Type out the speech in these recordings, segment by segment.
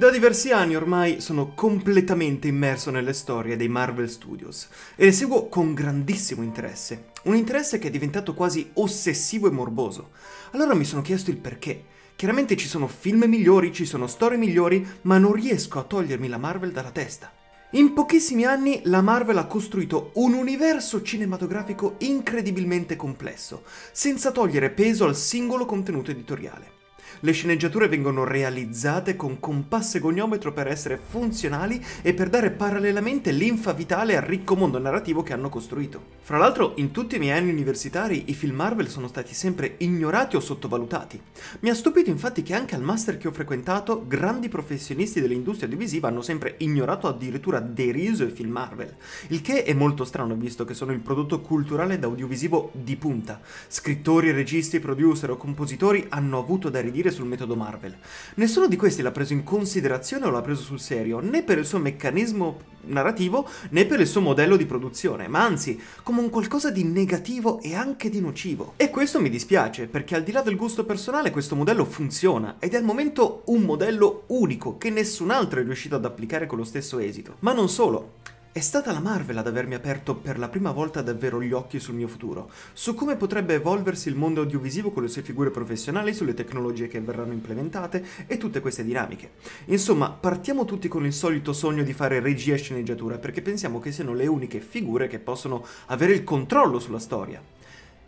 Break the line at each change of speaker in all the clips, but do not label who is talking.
Da diversi anni ormai sono completamente immerso nelle storie dei Marvel Studios e le seguo con grandissimo interesse. Un interesse che è diventato quasi ossessivo e morboso. Allora mi sono chiesto il perché. Chiaramente ci sono film migliori, ci sono storie migliori, ma non riesco a togliermi la Marvel dalla testa. In pochissimi anni la Marvel ha costruito un universo cinematografico incredibilmente complesso, senza togliere peso al singolo contenuto editoriale. Le sceneggiature vengono realizzate con compasso e goniometro per essere funzionali e per dare parallelamente linfa vitale al ricco mondo narrativo che hanno costruito. Fra l'altro, in tutti i miei anni universitari i film Marvel sono stati sempre ignorati o sottovalutati. Mi ha stupito infatti che anche al master che ho frequentato, grandi professionisti dell'industria audiovisiva hanno sempre ignorato o addirittura deriso i film Marvel. Il che è molto strano visto che sono il prodotto culturale ed audiovisivo di punta. Scrittori, registi, producer o compositori hanno avuto da ridire sul metodo Marvel. Nessuno di questi l'ha preso in considerazione o l'ha preso sul serio, né per il suo meccanismo narrativo né per il suo modello di produzione, ma anzi come un qualcosa di negativo e anche di nocivo. E questo mi dispiace, perché al di là del gusto personale questo modello funziona ed è al momento un modello unico che nessun altro è riuscito ad applicare con lo stesso esito. Ma non solo. È stata la Marvel ad avermi aperto per la prima volta davvero gli occhi sul mio futuro, su come potrebbe evolversi il mondo audiovisivo con le sue figure professionali, sulle tecnologie che verranno implementate e tutte queste dinamiche. Insomma, partiamo tutti con il solito sogno di fare regia e sceneggiatura, perché pensiamo che siano le uniche figure che possono avere il controllo sulla storia.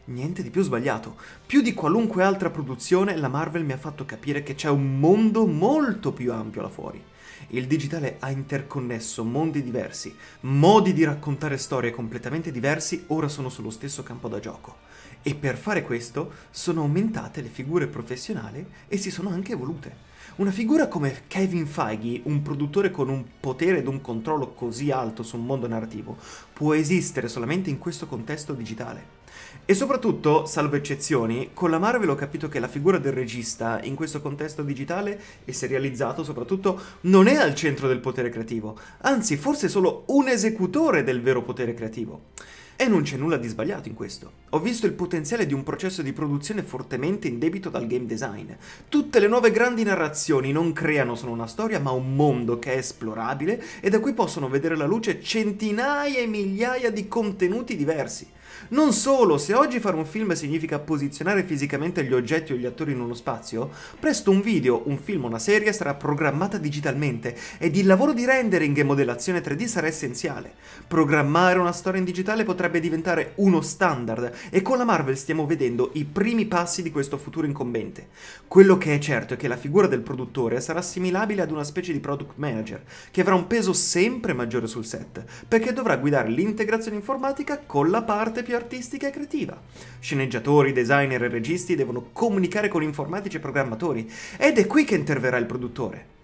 Niente di più sbagliato. Più di qualunque altra produzione, la Marvel mi ha fatto capire che c'è un mondo molto più ampio là fuori. Il digitale ha interconnesso mondi diversi, modi di raccontare storie completamente diversi ora sono sullo stesso campo da gioco. E per fare questo sono aumentate le figure professionali e si sono anche evolute. Una figura come Kevin Feige, un produttore con un potere ed un controllo così alto su un mondo narrativo, può esistere solamente in questo contesto digitale. E soprattutto, salvo eccezioni, con la Marvel ho capito che la figura del regista in questo contesto digitale e serializzato soprattutto non è al centro del potere creativo, anzi forse solo un esecutore del vero potere creativo. E non c'è nulla di sbagliato in questo. Ho visto il potenziale di un processo di produzione fortemente in debito dal game design. Tutte le nuove grandi narrazioni non creano solo una storia, ma un mondo che è esplorabile e da cui possono vedere la luce centinaia e migliaia di contenuti diversi. Non solo, se oggi fare un film significa posizionare fisicamente gli oggetti o gli attori in uno spazio, presto un video, un film o una serie sarà programmata digitalmente ed il lavoro di rendering e modellazione 3D sarà essenziale. Programmare una storia in digitale potrebbe diventare uno standard e con la Marvel stiamo vedendo i primi passi di questo futuro incombente. Quello che è certo è che la figura del produttore sarà assimilabile ad una specie di product manager, che avrà un peso sempre maggiore sul set, perché dovrà guidare l'integrazione informatica con la parte più artistica e creativa. Sceneggiatori, designer e registi devono comunicare con informatici e programmatori ed è qui che interverrà il produttore.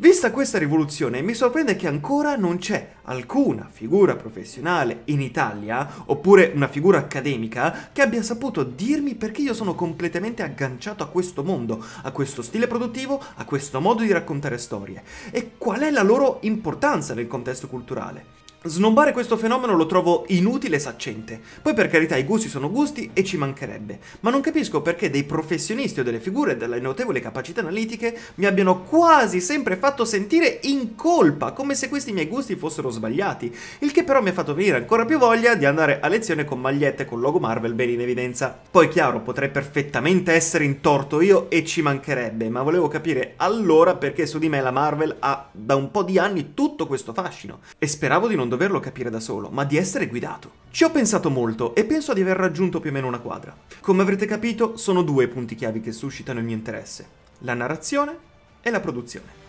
Vista questa rivoluzione, mi sorprende che ancora non c'è alcuna figura professionale in Italia, oppure una figura accademica, che abbia saputo dirmi perché io sono completamente agganciato a questo mondo, a questo stile produttivo, a questo modo di raccontare storie, e qual è la loro importanza nel contesto culturale. Snobbare questo fenomeno lo trovo inutile e saccente. Poi per carità i gusti sono gusti e ci mancherebbe, ma non capisco perché dei professionisti o delle figure dalle notevoli capacità analitiche mi abbiano quasi sempre fatto sentire in colpa, come se questi miei gusti fossero sbagliati, il che però mi ha fatto venire ancora più voglia di andare a lezione con magliette con logo Marvel ben in evidenza. Poi chiaro, potrei perfettamente essere in torto io e ci mancherebbe, ma volevo capire allora perché su di me la Marvel ha da un po' di anni tutto questo fascino e speravo di non non doverlo capire da solo, ma di essere guidato. Ci ho pensato molto e penso di aver raggiunto più o meno una quadra. Come avrete capito, sono due punti chiavi che suscitano il mio interesse. La narrazione e la produzione.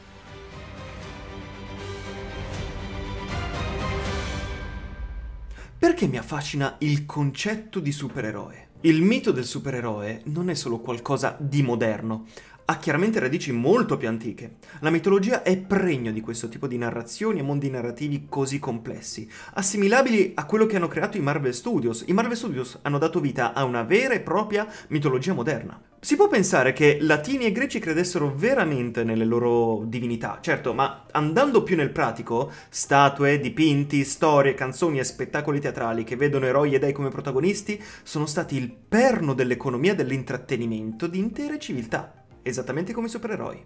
Perché mi affascina il concetto di supereroe? Il mito del supereroe non è solo qualcosa di moderno, ha chiaramente radici molto più antiche. La mitologia è pregno di questo tipo di narrazioni e mondi narrativi così complessi, assimilabili a quello che hanno creato i Marvel Studios. I Marvel Studios hanno dato vita a una vera e propria mitologia moderna. Si può pensare che latini e greci credessero veramente nelle loro divinità, certo, ma andando più nel pratico, statue, dipinti, storie, canzoni e spettacoli teatrali che vedono eroi e dei come protagonisti sono stati il perno dell'economia dell'intrattenimento di intere civiltà esattamente come i supereroi.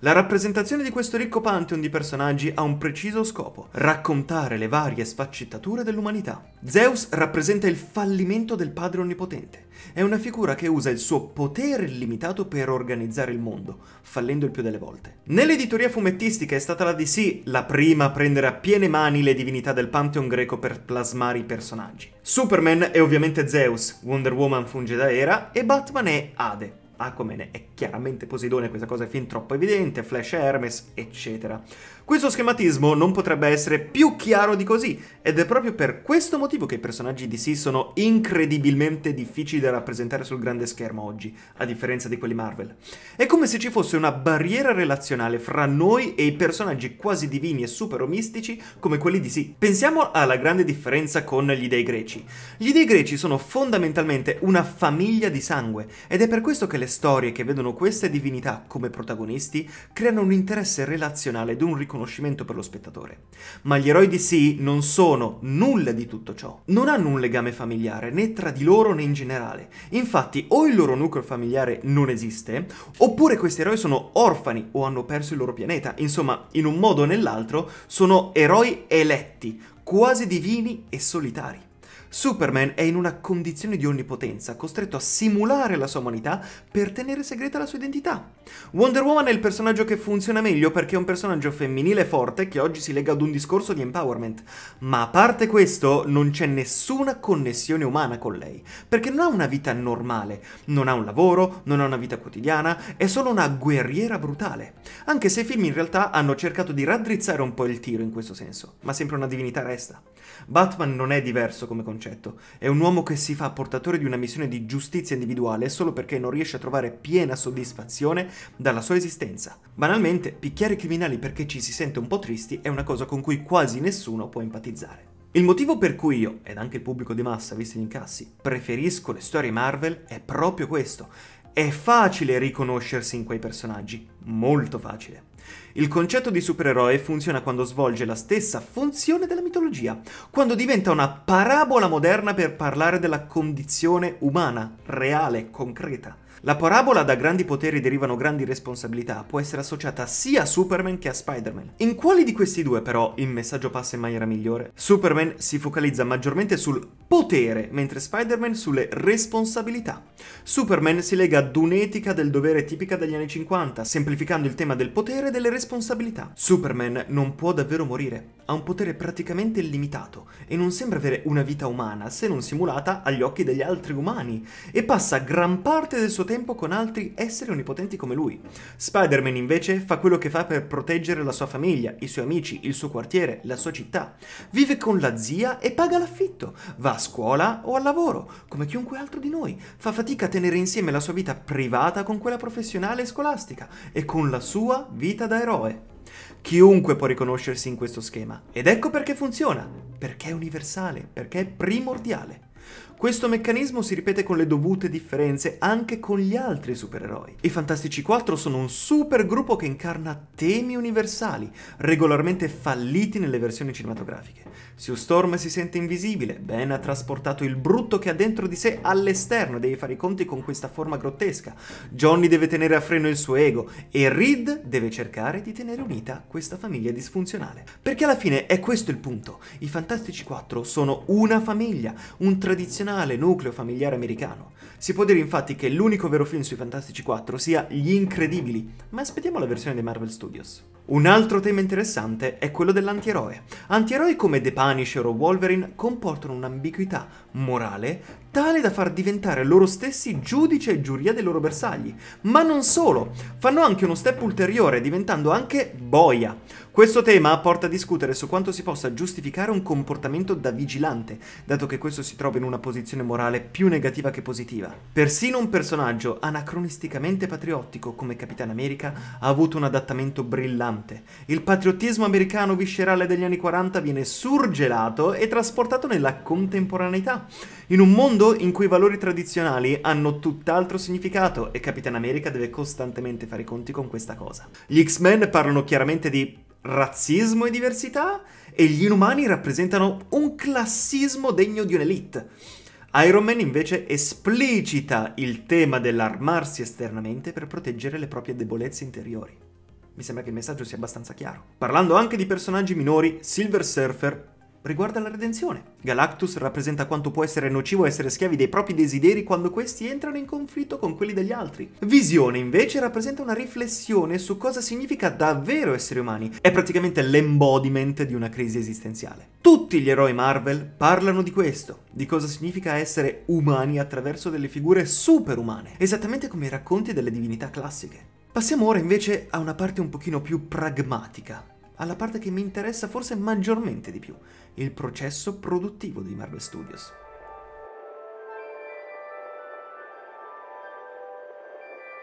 La rappresentazione di questo ricco pantheon di personaggi ha un preciso scopo, raccontare le varie sfaccettature dell'umanità. Zeus rappresenta il fallimento del padre onnipotente. È una figura che usa il suo potere illimitato per organizzare il mondo, fallendo il più delle volte. Nell'editoria fumettistica è stata la DC la prima a prendere a piene mani le divinità del pantheon greco per plasmare i personaggi. Superman è ovviamente Zeus, Wonder Woman funge da Hera e Batman è Ade. Aquaman è chiaramente Poseidone, questa cosa è fin troppo evidente, Flash Hermes, eccetera. Questo schematismo non potrebbe essere più chiaro di così, ed è proprio per questo motivo che i personaggi DC sono incredibilmente difficili da rappresentare sul grande schermo oggi, a differenza di quelli Marvel. È come se ci fosse una barriera relazionale fra noi e i personaggi quasi divini e super mistici come quelli DC. Pensiamo alla grande differenza con gli dei greci. Gli dei greci sono fondamentalmente una famiglia di sangue, ed è per questo che le storie che vedono queste divinità come protagonisti creano un interesse relazionale ed un riconoscimento riconoscimento per lo spettatore. Ma gli eroi DC non sono nulla di tutto ciò. Non hanno un legame familiare né tra di loro né in generale. Infatti o il loro nucleo familiare non esiste, oppure questi eroi sono orfani o hanno perso il loro pianeta. Insomma, in un modo o nell'altro sono eroi eletti, quasi divini e solitari. Superman è in una condizione di onnipotenza, costretto a simulare la sua umanità per tenere segreta la sua identità. Wonder Woman è il personaggio che funziona meglio perché è un personaggio femminile forte che oggi si lega ad un discorso di empowerment. Ma a parte questo, non c'è nessuna connessione umana con lei, perché non ha una vita normale, non ha un lavoro, non ha una vita quotidiana, è solo una guerriera brutale. Anche se i film in realtà hanno cercato di raddrizzare un po' il tiro in questo senso, ma sempre una divinità resta. Batman non è diverso come concetto, è un uomo che si fa portatore di una missione di giustizia individuale solo perché non riesce a trovare piena soddisfazione dalla sua esistenza. Banalmente, picchiare i criminali perché ci si sente un po' tristi è una cosa con cui quasi nessuno può empatizzare. Il motivo per cui io, ed anche il pubblico di massa visti gli incassi, preferisco le storie Marvel è proprio questo. È facile riconoscersi in quei personaggi, molto facile. Il concetto di supereroe funziona quando svolge la stessa funzione della mitologia, quando diventa una parabola moderna per parlare della condizione umana, reale, concreta. La parabola da grandi poteri derivano grandi responsabilità può essere associata sia a Superman che a Spider-Man. In quali di questi due però il messaggio passa in maniera migliore? Superman si focalizza maggiormente sul potere, mentre Spider-Man sulle responsabilità. Superman si lega ad un'etica del dovere tipica degli anni 50, semplificando il tema del potere e delle responsabilità. Superman non può davvero morire, ha un potere praticamente illimitato e non sembra avere una vita umana se non simulata agli occhi degli altri umani e passa gran parte del suo tempo con altri esseri onnipotenti come lui. Spider-Man invece fa quello che fa per proteggere la sua famiglia, i suoi amici, il suo quartiere, la sua città. Vive con la zia e paga l'affitto, va a scuola o al lavoro, come chiunque altro di noi. Fa fatica a tenere insieme la sua vita privata con quella professionale e scolastica e con la sua vita da eroe. Chiunque può riconoscersi in questo schema ed ecco perché funziona, perché è universale, perché è primordiale. Questo meccanismo si ripete con le dovute differenze anche con gli altri supereroi. I Fantastici 4 sono un super gruppo che incarna temi universali, regolarmente falliti nelle versioni cinematografiche. Sue Storm si sente invisibile, Ben ha trasportato il brutto che ha dentro di sé all'esterno e deve fare i conti con questa forma grottesca. Johnny deve tenere a freno il suo ego e Reed deve cercare di tenere unita questa famiglia disfunzionale. Perché alla fine è questo il punto. I Fantastici 4 sono una famiglia, un tradizionale tradizionale nucleo familiare americano. Si può dire infatti che l'unico vero film sui Fantastici 4 sia Gli Incredibili, ma aspettiamo la versione dei Marvel Studios. Un altro tema interessante è quello dell'antieroe. Antieroi come The Punisher o Wolverine comportano un'ambiguità morale tale da far diventare loro stessi giudice e giuria dei loro bersagli. Ma non solo, fanno anche uno step ulteriore, diventando anche boia. Questo tema porta a discutere su quanto si possa giustificare un comportamento da vigilante, dato che questo si trova in una posizione morale più negativa che positiva. Persino un personaggio anacronisticamente patriottico come Capitan America ha avuto un adattamento brillante. Il patriottismo americano viscerale degli anni 40 viene surgelato e trasportato nella contemporaneità, in un mondo in cui i valori tradizionali hanno tutt'altro significato e Capitan America deve costantemente fare i conti con questa cosa. Gli X-Men parlano chiaramente di razzismo e diversità e gli inumani rappresentano un classismo degno di un'elite. Iron Man invece esplicita il tema dell'armarsi esternamente per proteggere le proprie debolezze interiori. Mi sembra che il messaggio sia abbastanza chiaro. Parlando anche di personaggi minori, Silver Surfer riguarda la redenzione. Galactus rappresenta quanto può essere nocivo essere schiavi dei propri desideri quando questi entrano in conflitto con quelli degli altri. Visione invece rappresenta una riflessione su cosa significa davvero essere umani. È praticamente l'embodiment di una crisi esistenziale. Tutti gli eroi Marvel parlano di questo, di cosa significa essere umani attraverso delle figure superumane, esattamente come i racconti delle divinità classiche. Passiamo ora invece a una parte un pochino più pragmatica, alla parte che mi interessa forse maggiormente di più, il processo produttivo di Marvel Studios.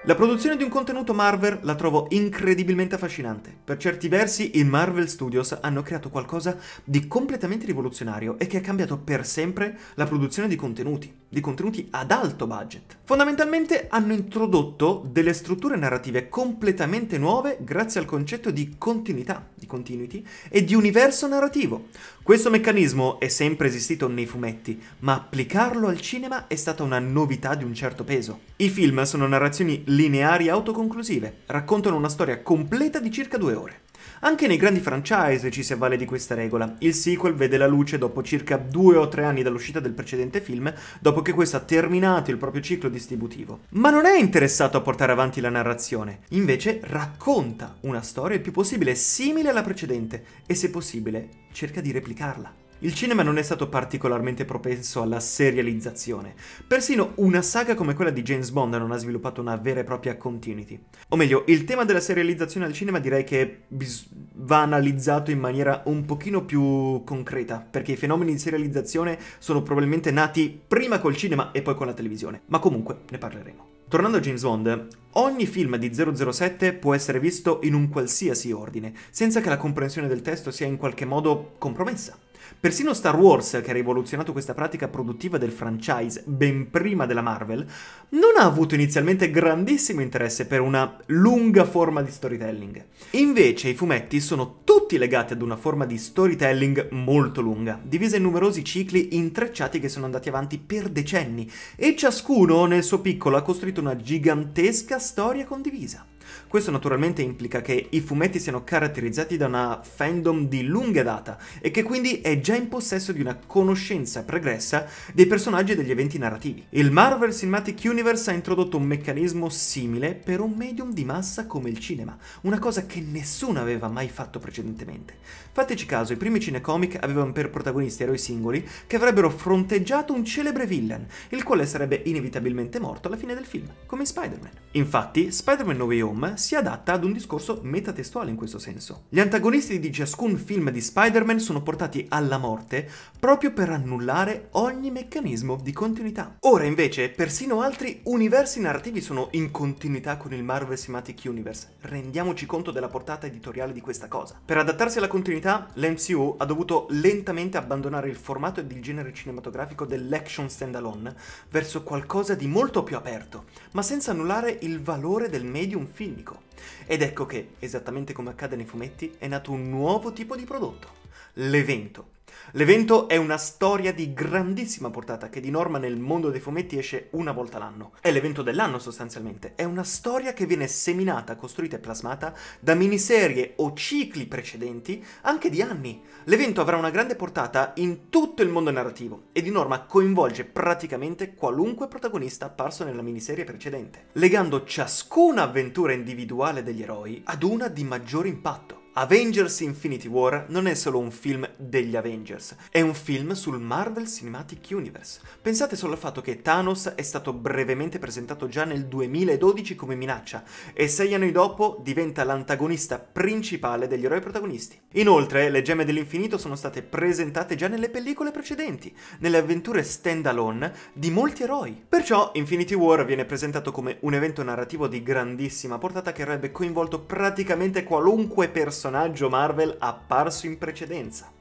La produzione di un contenuto Marvel la trovo incredibilmente affascinante. Per certi versi, i Marvel Studios hanno creato qualcosa di completamente rivoluzionario e che ha cambiato per sempre la produzione di contenuti, di contenuti ad alto budget. Fondamentalmente hanno introdotto delle strutture narrative completamente nuove grazie al concetto di continuità, di continuity e di universo narrativo. Questo meccanismo è sempre esistito nei fumetti, ma applicarlo al cinema è stata una novità di un certo peso. I film sono narrazioni lineari autoconclusive, raccontano una storia completa di circa due ore. Anche nei grandi franchise ci si avvale di questa regola. Il sequel vede la luce dopo circa due o tre anni dall'uscita del precedente film, dopo che questo ha terminato il proprio ciclo distributivo. Ma non è interessato a portare avanti la narrazione, invece racconta una storia il più possibile simile alla precedente e se possibile cerca di replicarla. Il cinema non è stato particolarmente propenso alla serializzazione. Persino una saga come quella di James Bond non ha sviluppato una vera e propria continuity. O meglio, il tema della serializzazione al cinema direi che va analizzato in maniera un pochino più concreta, perché i fenomeni di serializzazione sono probabilmente nati prima col cinema e poi con la televisione. Ma comunque ne parleremo. Tornando a James Bond, ogni film di 007 può essere visto in un qualsiasi ordine, senza che la comprensione del testo sia in qualche modo compromessa. Persino Star Wars, che ha rivoluzionato questa pratica produttiva del franchise ben prima della Marvel, non ha avuto inizialmente grandissimo interesse per una lunga forma di storytelling. Invece i fumetti sono tutti legati ad una forma di storytelling molto lunga, divisa in numerosi cicli intrecciati che sono andati avanti per decenni, e ciascuno nel suo piccolo ha costruito una gigantesca storia condivisa. Questo naturalmente implica che i fumetti siano caratterizzati da una fandom di lunga data e che quindi è già in possesso di una conoscenza pregressa dei personaggi e degli eventi narrativi. Il Marvel Cinematic Universe ha introdotto un meccanismo simile per un medium di massa come il cinema, una cosa che nessuno aveva mai fatto precedentemente. Fateci caso, i primi cinecomic avevano per protagonisti eroi singoli che avrebbero fronteggiato un celebre villain, il quale sarebbe inevitabilmente morto alla fine del film, come Spider-Man. Infatti, Spider-Man No Way Home si adatta ad un discorso metatestuale in questo senso. Gli antagonisti di ciascun film di Spider-Man sono portati alla morte proprio per annullare ogni meccanismo di continuità. Ora invece, persino altri universi narrativi sono in continuità con il Marvel Cinematic Universe. Rendiamoci conto della portata editoriale di questa cosa. Per adattarsi alla continuità, l'MCU ha dovuto lentamente abbandonare il formato ed il genere cinematografico dell'action standalone verso qualcosa di molto più aperto, ma senza annullare il valore del medium filmico. Ed ecco che, esattamente come accade nei fumetti, è nato un nuovo tipo di prodotto, l'evento. L'evento è una storia di grandissima portata che di norma nel mondo dei fumetti esce una volta l'anno. È l'evento dell'anno sostanzialmente. È una storia che viene seminata, costruita e plasmata da miniserie o cicli precedenti anche di anni. L'evento avrà una grande portata in tutto il mondo narrativo e di norma coinvolge praticamente qualunque protagonista apparso nella miniserie precedente, legando ciascuna avventura individuale degli eroi ad una di maggior impatto. Avengers Infinity War non è solo un film degli Avengers, è un film sul Marvel Cinematic Universe. Pensate solo al fatto che Thanos è stato brevemente presentato già nel 2012 come minaccia e sei anni dopo diventa l'antagonista principale degli eroi protagonisti. Inoltre, le gemme dell'infinito sono state presentate già nelle pellicole precedenti, nelle avventure stand-alone di molti eroi. Perciò Infinity War viene presentato come un evento narrativo di grandissima portata che avrebbe coinvolto praticamente qualunque personaggio personaggio Marvel apparso in precedenza.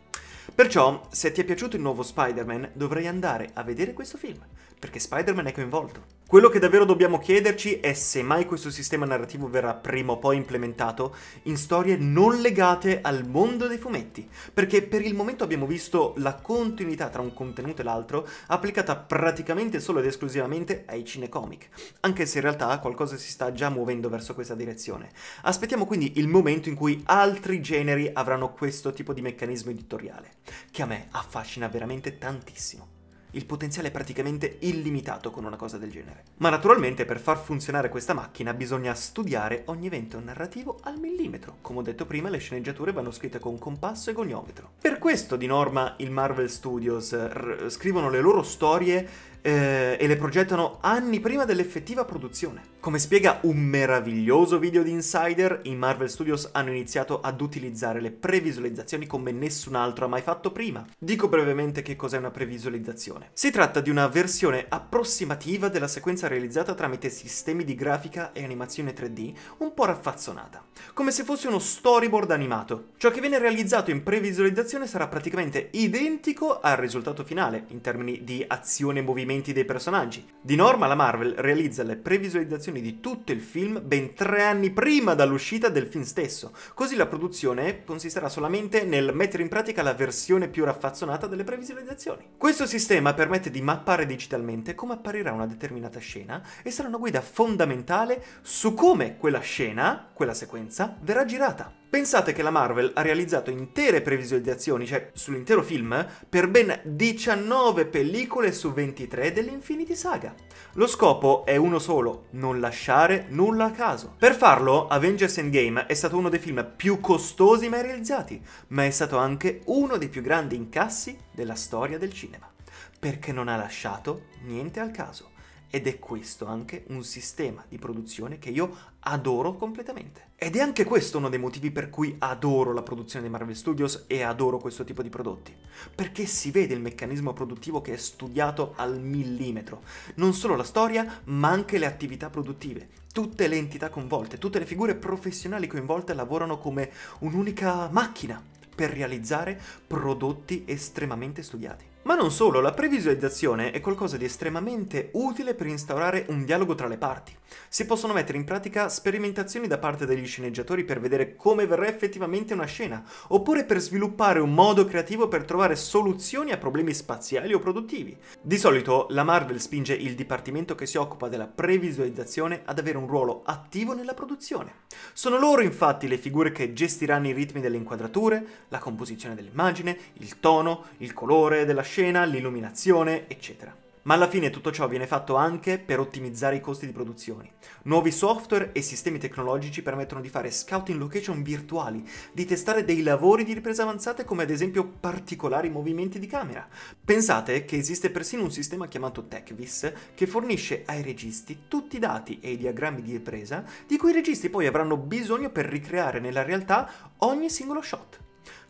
Perciò, se ti è piaciuto il nuovo Spider-Man, dovrai andare a vedere questo film, perché Spider-Man è coinvolto. Quello che davvero dobbiamo chiederci è se mai questo sistema narrativo verrà prima o poi implementato in storie non legate al mondo dei fumetti, perché per il momento abbiamo visto la continuità tra un contenuto e l'altro applicata praticamente solo ed esclusivamente ai cinecomic, anche se in realtà qualcosa si sta già muovendo verso questa direzione. Aspettiamo quindi il momento in cui altri generi avranno questo tipo di meccanismo editoriale, che a me affascina veramente tantissimo. Il potenziale è praticamente illimitato con una cosa del genere. Ma naturalmente per far funzionare questa macchina bisogna studiare ogni evento narrativo al millimetro. Come ho detto prima, le sceneggiature vanno scritte con compasso e goniometro. Per questo, di norma, il Marvel Studios r- scrivono le loro storie eh, e le progettano anni prima dell'effettiva produzione. Come spiega un meraviglioso video di Insider, i Marvel Studios hanno iniziato ad utilizzare le previsualizzazioni come nessun altro ha mai fatto prima. Dico brevemente che cos'è una previsualizzazione. Si tratta di una versione approssimativa della sequenza realizzata tramite sistemi di grafica e animazione 3D un po' raffazzonata, come se fosse uno storyboard animato. Ciò che viene realizzato in previsualizzazione sarà praticamente identico al risultato finale, in termini di azione e movimento movimenti dei personaggi. Di norma la Marvel realizza le previsualizzazioni di tutto il film ben tre anni prima dall'uscita del film stesso, così la produzione consisterà solamente nel mettere in pratica la versione più raffazzonata delle previsualizzazioni. Questo sistema permette di mappare digitalmente come apparirà una determinata scena e sarà una guida fondamentale su come quella scena, quella sequenza, verrà girata. Pensate che la Marvel ha realizzato intere previsualizzazioni, cioè sull'intero film, per ben 19 pellicole su 23 dell'Infinity Saga. Lo scopo è uno solo, non lasciare nulla a caso. Per farlo, Avengers Endgame è stato uno dei film più costosi mai realizzati, ma è stato anche uno dei più grandi incassi della storia del cinema, perché non ha lasciato niente al caso. Ed è questo anche un sistema di produzione che io adoro completamente. Ed è anche questo uno dei motivi per cui adoro la produzione dei Marvel Studios e adoro questo tipo di prodotti. Perché si vede il meccanismo produttivo che è studiato al millimetro. Non solo la storia, ma anche le attività produttive. Tutte le entità coinvolte, tutte le figure professionali coinvolte lavorano come un'unica macchina per realizzare prodotti estremamente studiati. Ma non solo, la previsualizzazione è qualcosa di estremamente utile per instaurare un dialogo tra le parti. Si possono mettere in pratica sperimentazioni da parte degli sceneggiatori per vedere come verrà effettivamente una scena, oppure per sviluppare un modo creativo per trovare soluzioni a problemi spaziali o produttivi. Di solito la Marvel spinge il dipartimento che si occupa della previsualizzazione ad avere un ruolo attivo nella produzione. Sono loro infatti le figure che gestiranno i ritmi delle inquadrature, la composizione dell'immagine, il tono, il colore della scena, scena, l'illuminazione, eccetera. Ma alla fine tutto ciò viene fatto anche per ottimizzare i costi di produzione. Nuovi software e sistemi tecnologici permettono di fare scouting location virtuali, di testare dei lavori di ripresa avanzate come ad esempio particolari movimenti di camera. Pensate che esiste persino un sistema chiamato TechVis che fornisce ai registi tutti i dati e i diagrammi di ripresa di cui i registi poi avranno bisogno per ricreare nella realtà ogni singolo shot.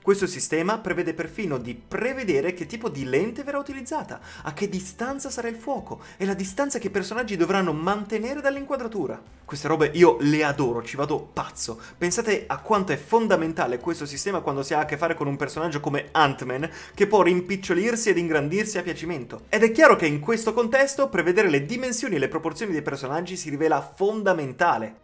Questo sistema prevede perfino di prevedere che tipo di lente verrà utilizzata, a che distanza sarà il fuoco e la distanza che i personaggi dovranno mantenere dall'inquadratura. Queste robe io le adoro, ci vado pazzo. Pensate a quanto è fondamentale questo sistema quando si ha a che fare con un personaggio come Ant-Man, che può rimpicciolirsi ed ingrandirsi a piacimento. Ed è chiaro che in questo contesto prevedere le dimensioni e le proporzioni dei personaggi si rivela fondamentale.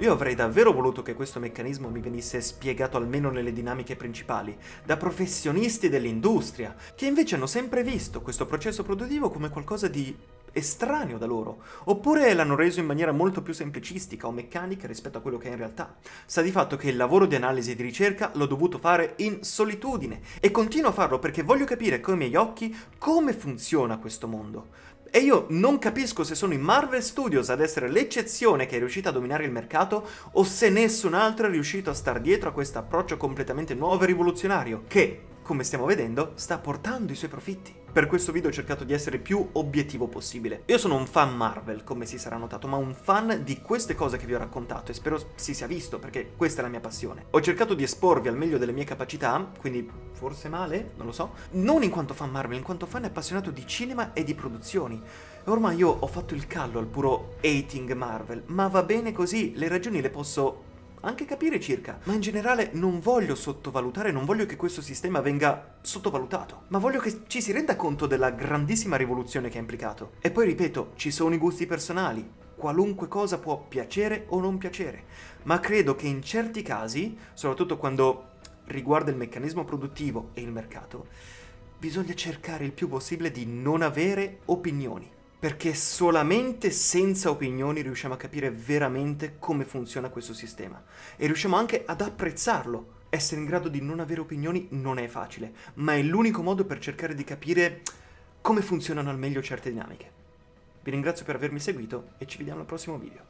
Io avrei davvero voluto che questo meccanismo mi venisse spiegato almeno nelle dinamiche principali, da professionisti dell'industria, che invece hanno sempre visto questo processo produttivo come qualcosa di estraneo da loro, oppure l'hanno reso in maniera molto più semplicistica o meccanica rispetto a quello che è in realtà. Sta di fatto che il lavoro di analisi e di ricerca l'ho dovuto fare in solitudine e continuo a farlo perché voglio capire con i miei occhi come funziona questo mondo. E io non capisco se sono i Marvel Studios ad essere l'eccezione che è riuscita a dominare il mercato o se nessun altro è riuscito a star dietro a questo approccio completamente nuovo e rivoluzionario, che, come stiamo vedendo, sta portando i suoi profitti. Per questo video ho cercato di essere più obiettivo possibile. Io sono un fan Marvel, come si sarà notato, ma un fan di queste cose che vi ho raccontato e spero si sia visto perché questa è la mia passione. Ho cercato di esporvi al meglio delle mie capacità, quindi forse male, non lo so, non in quanto fan Marvel, in quanto fan appassionato di cinema e di produzioni. Ormai io ho fatto il callo al puro hating Marvel, ma va bene così, le ragioni le posso anche capire circa, ma in generale non voglio sottovalutare, non voglio che questo sistema venga sottovalutato, ma voglio che ci si renda conto della grandissima rivoluzione che ha implicato. E poi ripeto, ci sono i gusti personali, qualunque cosa può piacere o non piacere, ma credo che in certi casi, soprattutto quando riguarda il meccanismo produttivo e il mercato, bisogna cercare il più possibile di non avere opinioni perché solamente senza opinioni riusciamo a capire veramente come funziona questo sistema e riusciamo anche ad apprezzarlo. Essere in grado di non avere opinioni non è facile, ma è l'unico modo per cercare di capire come funzionano al meglio certe dinamiche. Vi ringrazio per avermi seguito e ci vediamo al prossimo video.